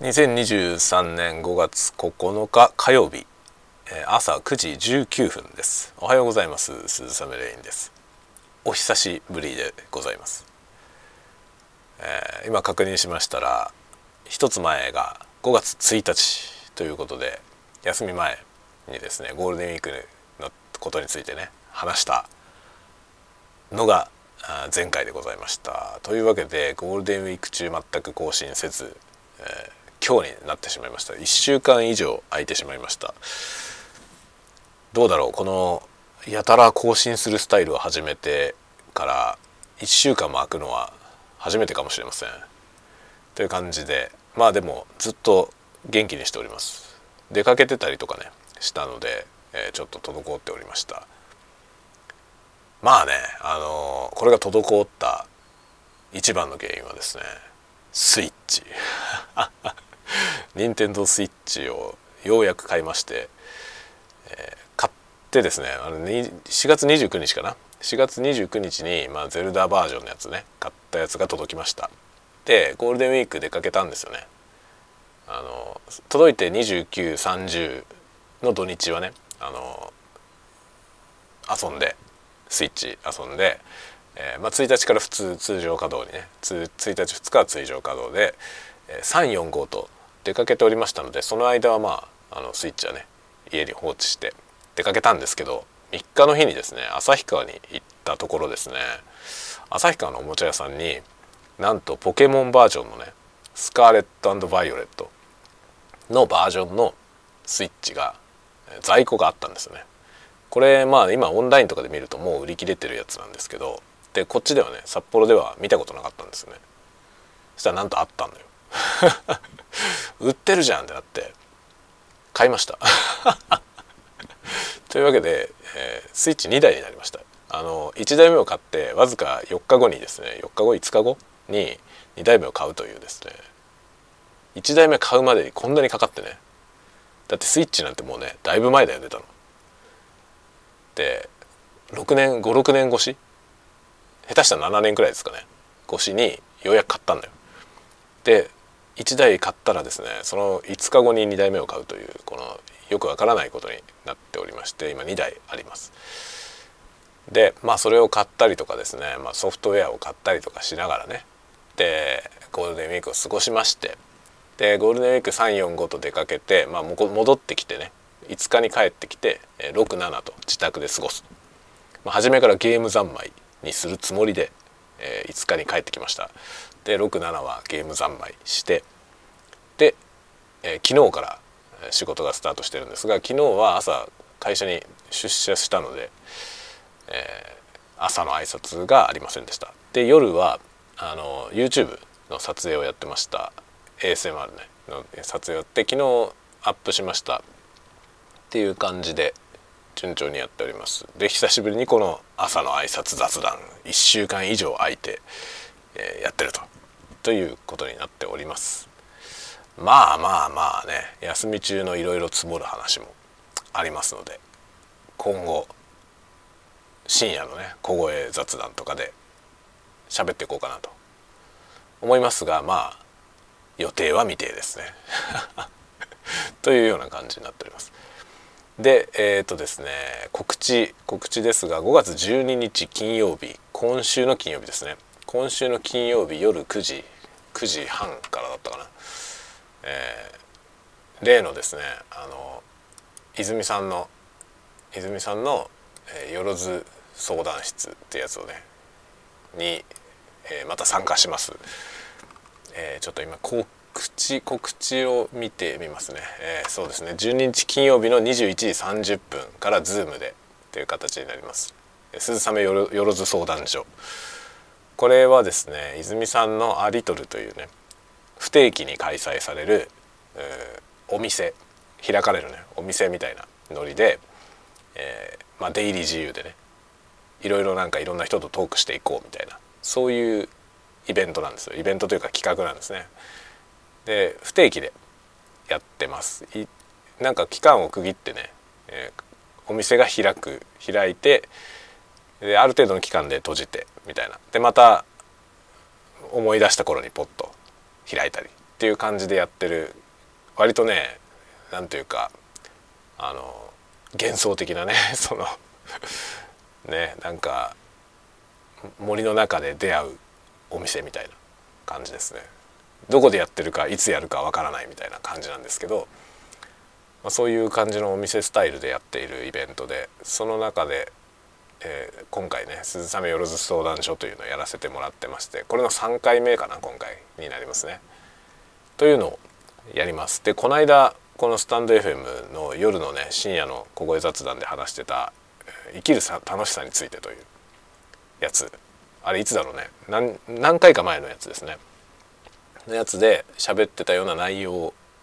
2023年5月9日火曜日。朝9時19分です。おはようございます。鈴雨レインです。お久しぶりでございます、えー、今確認しましたら一つ前が5月1日ということで休み前にですねゴールデンウィークのことについてね話したのが前回でございました。というわけでゴールデンウィーク中全く更新せず、えー今日になってしまいました。1週間以上空いてしまいました。どうだろう。このやたら更新するスタイルを始めてから1週間も空くのは初めてかもしれません。という感じでまあでもずっと元気にしております。出かけてたりとかねしたので、えー、ちょっと滞っておりました。まあねあのー、これが滞った一番の原因はですねスイッチ。任天堂スイッチをようやく買いまして、えー、買ってですねあの4月29日かな？4月29日に、まあ、ゼルダバージョンのやつね買ったやつが届きました。でゴールデンウィーク出かけたんですよね。あの届いて2930の土日はねあの遊んでスイッチ遊んで、えーまあ、1日から普通通常稼働にね1日2日は通常稼働で、えー、345と出かけておりましたのでその間はまああのスイッチはね家に放置して出かけたんですけど3日の日にですね旭川に行ったところですね。旭川のおもちゃ屋さんになんとポケモンバージョンのねスカーレットバイオレットのバージョンのスイッチが在庫があったんですよね。これまあ今オンラインとかで見るともう売り切れてるやつなんですけどでこっちではね札幌では見たことなかったんですよね。そしたらなんとあったんだよ。売ってるじゃんってなって買いました。というわけで、えー、スイッチ2台になりました。あの1台目を買ってわずか4日後にですね4日後5日後に2台目を買うというですね1台目買うまでにこんなにかかってねだってスイッチなんてもうねだいぶ前だよ出たので6年56年越し下手したら7年くらいですかね越しにようやく買ったんだよ。で1台買ったらですねその5日後に2台目を買うというこのよくわからないことになっておりまして今2台あります。でまあそれを買ったりとかですね、まあ、ソフトウェアを買ったりとかしながらねでゴールデンウィークを過ごしましてでゴールデンウィーク345と出かけて、まあ、戻ってきてね5日に帰ってきて67と自宅で過ごす、まあ、初めからゲーム三昧にするつもりで、えー、5日に帰ってきましたで67はゲーム三昧してで、えー、昨日から仕事がスタートしてるんですが昨日は朝会社に出社したので、えー、朝の挨拶がありませんでした。で夜はあの YouTube の撮影をやってました。ASMR ねの撮影をやって昨日アップしました。っていう感じで順調にやっております。で久しぶりにこの朝の挨拶雑談1週間以上空いて、えー、やってると。ということになっております。まあまあまあね休み中のいろいろ積もる話もありますので今後深夜のね小声雑談とかで喋っていこうかなと思いますがまあ予定は未定ですね。というような感じになっております。でえっ、ー、とですね告知告知ですが5月12日金曜日今週の金曜日ですね。今週の金曜日夜9時9時半からだったかな、えー、例のですねあの泉さんの泉さんの、えー、よろず相談室ってやつをねに、えー、また参加します、えー、ちょっと今告知告知を見てみますね、えー、そうですね。12日金曜日の21時30分から Zoom でという形になります。鈴雨よろよろず相談所。これはですね泉さんのアリトルというね不定期に開催されるお店開かれるねお店みたいなノリで、えー、まあ、出入り自由でねいろいろなんかいろんな人とトークしていこうみたいなそういうイベントなんですよイベントというか企画なんですね。で不定期でやってますなんか期間を区切ってね、えー、お店が開く開いてである程度の期間で閉じてみたいな。でまた思い出した頃にポッと開いたりっていう感じでやってる。割とねなんというかあの幻想的なね そのねなんか森の中で出会うお店みたいな感じですね。どこでやってるかいつやるかわからないみたいな感じなんですけど、まあ、そういう感じのお店スタイルでやっているイベントでその中で、えー、今回ね鈴雨よろず相談所というのをやらせてもらってましてこれの3回目かな今回になりますね。というのをやります。でこの間このスタンド FM の夜のね深夜の小声雑談で話してた生きるさ楽しさについてというやつあれいつだろうね何何回か前のやつですねのやつで喋ってたような内容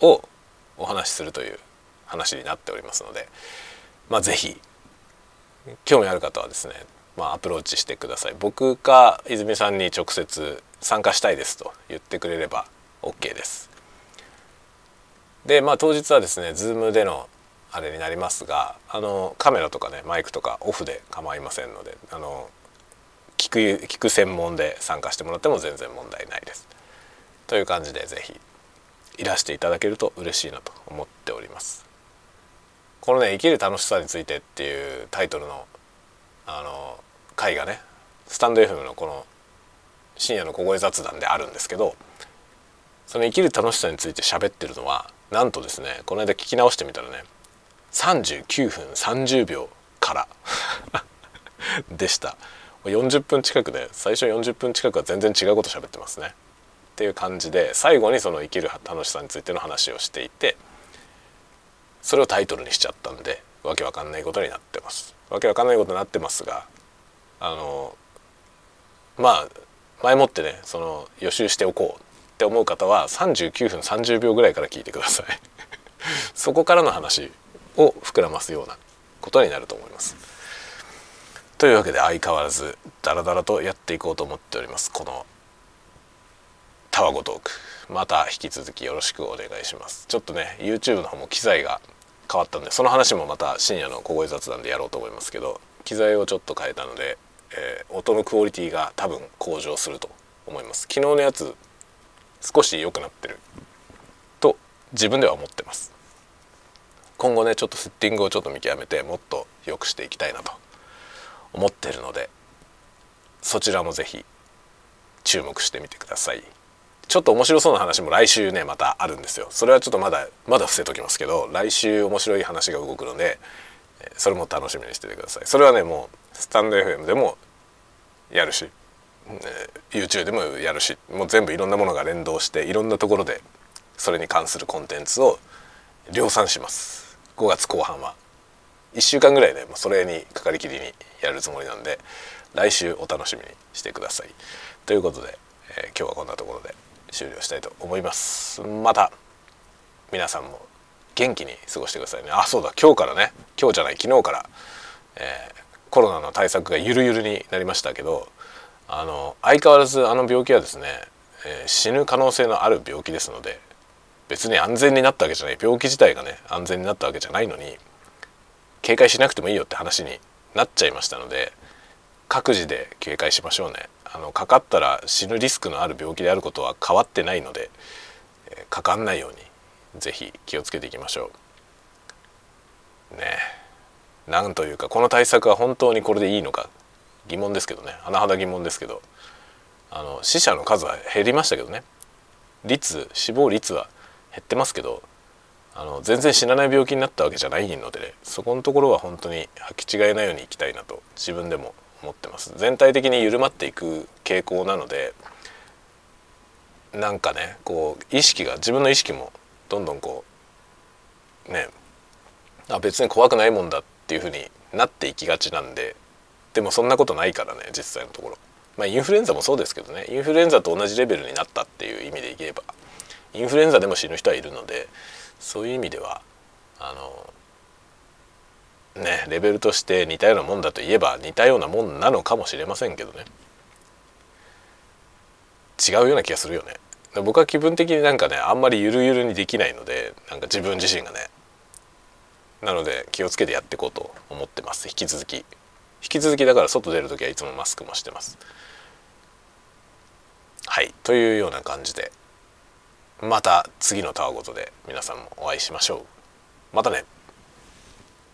をお話しするという話になっておりますのでまあ是非興味ある方はですね、まあ、アプローチしてください僕か泉さんに直接参加したいですと言ってくれれば OK ですでまあ当日はですね Zoom でのあれになりますがあのカメラとかねマイクとかオフで構いませんのであの聞く聞く専門で参加してもらっても全然問題ないです。という感じで是非いらしていただけると嬉しいなと思っております。このね「生きる楽しさについて」っていうタイトルのあの回がねスタンド FM のこの深夜の小声雑談であるんですけどその生きる楽しさについて喋ってるのはなんとですねこの間聞き直してみたらね39分30秒から でした。40分近くで最初40分近くは全然違うこと喋ってますね。っていう感じで最後にその生きる楽しさについての話をしていてそれをタイトルにしちゃったんでわけわかんないことになってます。わけわかんないことになってますがあのまあ前もってねその予習しておこうって思う方は39分30秒ぐらいから聞いてください。そこからの話を膨らますようなことになると思います。というわけで相変わらずダラダラとやっていこうと思っておりますこのタワゴトーク。また引き続きよろしくお願いします。ちょっとね YouTube の方も機材が変わったんでその話もまた深夜の小声雑談でやろうと思いますけど機材をちょっと変えたので、えー、音のクオリティが多分向上すると思います。昨日のやつ少し良くなってる。と自分では思ってます。今後ねちょっとセッティングをちょっと見極めてもっと良くしていきたいなと思ってるのでそちらも是非注目してみてください。ちょっと面白そうな話も来週ねまたあるんですよ。それはちょっとまだまだ伏せときますけど来週面白い話が動くのでそれも楽しみにしててください。それはねもうスタンド FM でもやるし YouTube でもやるしもう全部いろんなものが連動していろんなところでそれに関するコンテンツを量産します。5月後半は。1週間ぐらいでもうそれにかかりきりにやるつもりなんで来週お楽しみにしてください。ということで、えー、今日はこんなところで。終了したいと思います。また皆さんも元気に過ごしてくださいね。あそうだ今日からね。今日じゃない昨日から、えー、コロナの対策がゆるゆるになりましたけどあの相変わらずあの病気はですね、えー、死ぬ可能性のある病気ですので別に安全になったわけじゃない。病気自体がね安全になったわけじゃないのに警戒しなくてもいいよって話になっちゃいましたので各自で警戒しましょうね。あのかかったら死ぬリスクのある病気であることは変わってないので、かかんないように是非気をつけていきましょう。ねなんというかこの対策は本当にこれでいいのか。疑問ですけどね。甚だ疑問ですけど。あの死者の数は減りましたけどね。率死亡率は減ってますけどあの全然死なない病気になったわけじゃないので、ね、そこのところは本当に履き違えないようにいきたいなと自分でも思ってます。全体的に緩まっていく傾向なのでなんかねこう意識が自分の意識もどんどんこうねあ別に怖くないもんだっていうふうになっていきがちなんででもそんなことないからね実際のところ。まあインフルエンザもそうですけどね。インフルエンザと同じレベルになったっていう意味で言えば。インフルエンザでも死ぬ人はいるのでそういう意味ではあのねレベルとして似たようなもんだといえば似たようなもんなのかもしれませんけどね。違うような気がするよね。僕は気分的になんかねあんまりゆるゆるにできないのでなんか自分自身がね。なので気をつけてやっていこうと思ってます。引き続き。引き続きだから外出る時はいつもマスクもしてます。はい。というような感じで。また次のタワごとで皆さんもお会いしましょう。またね。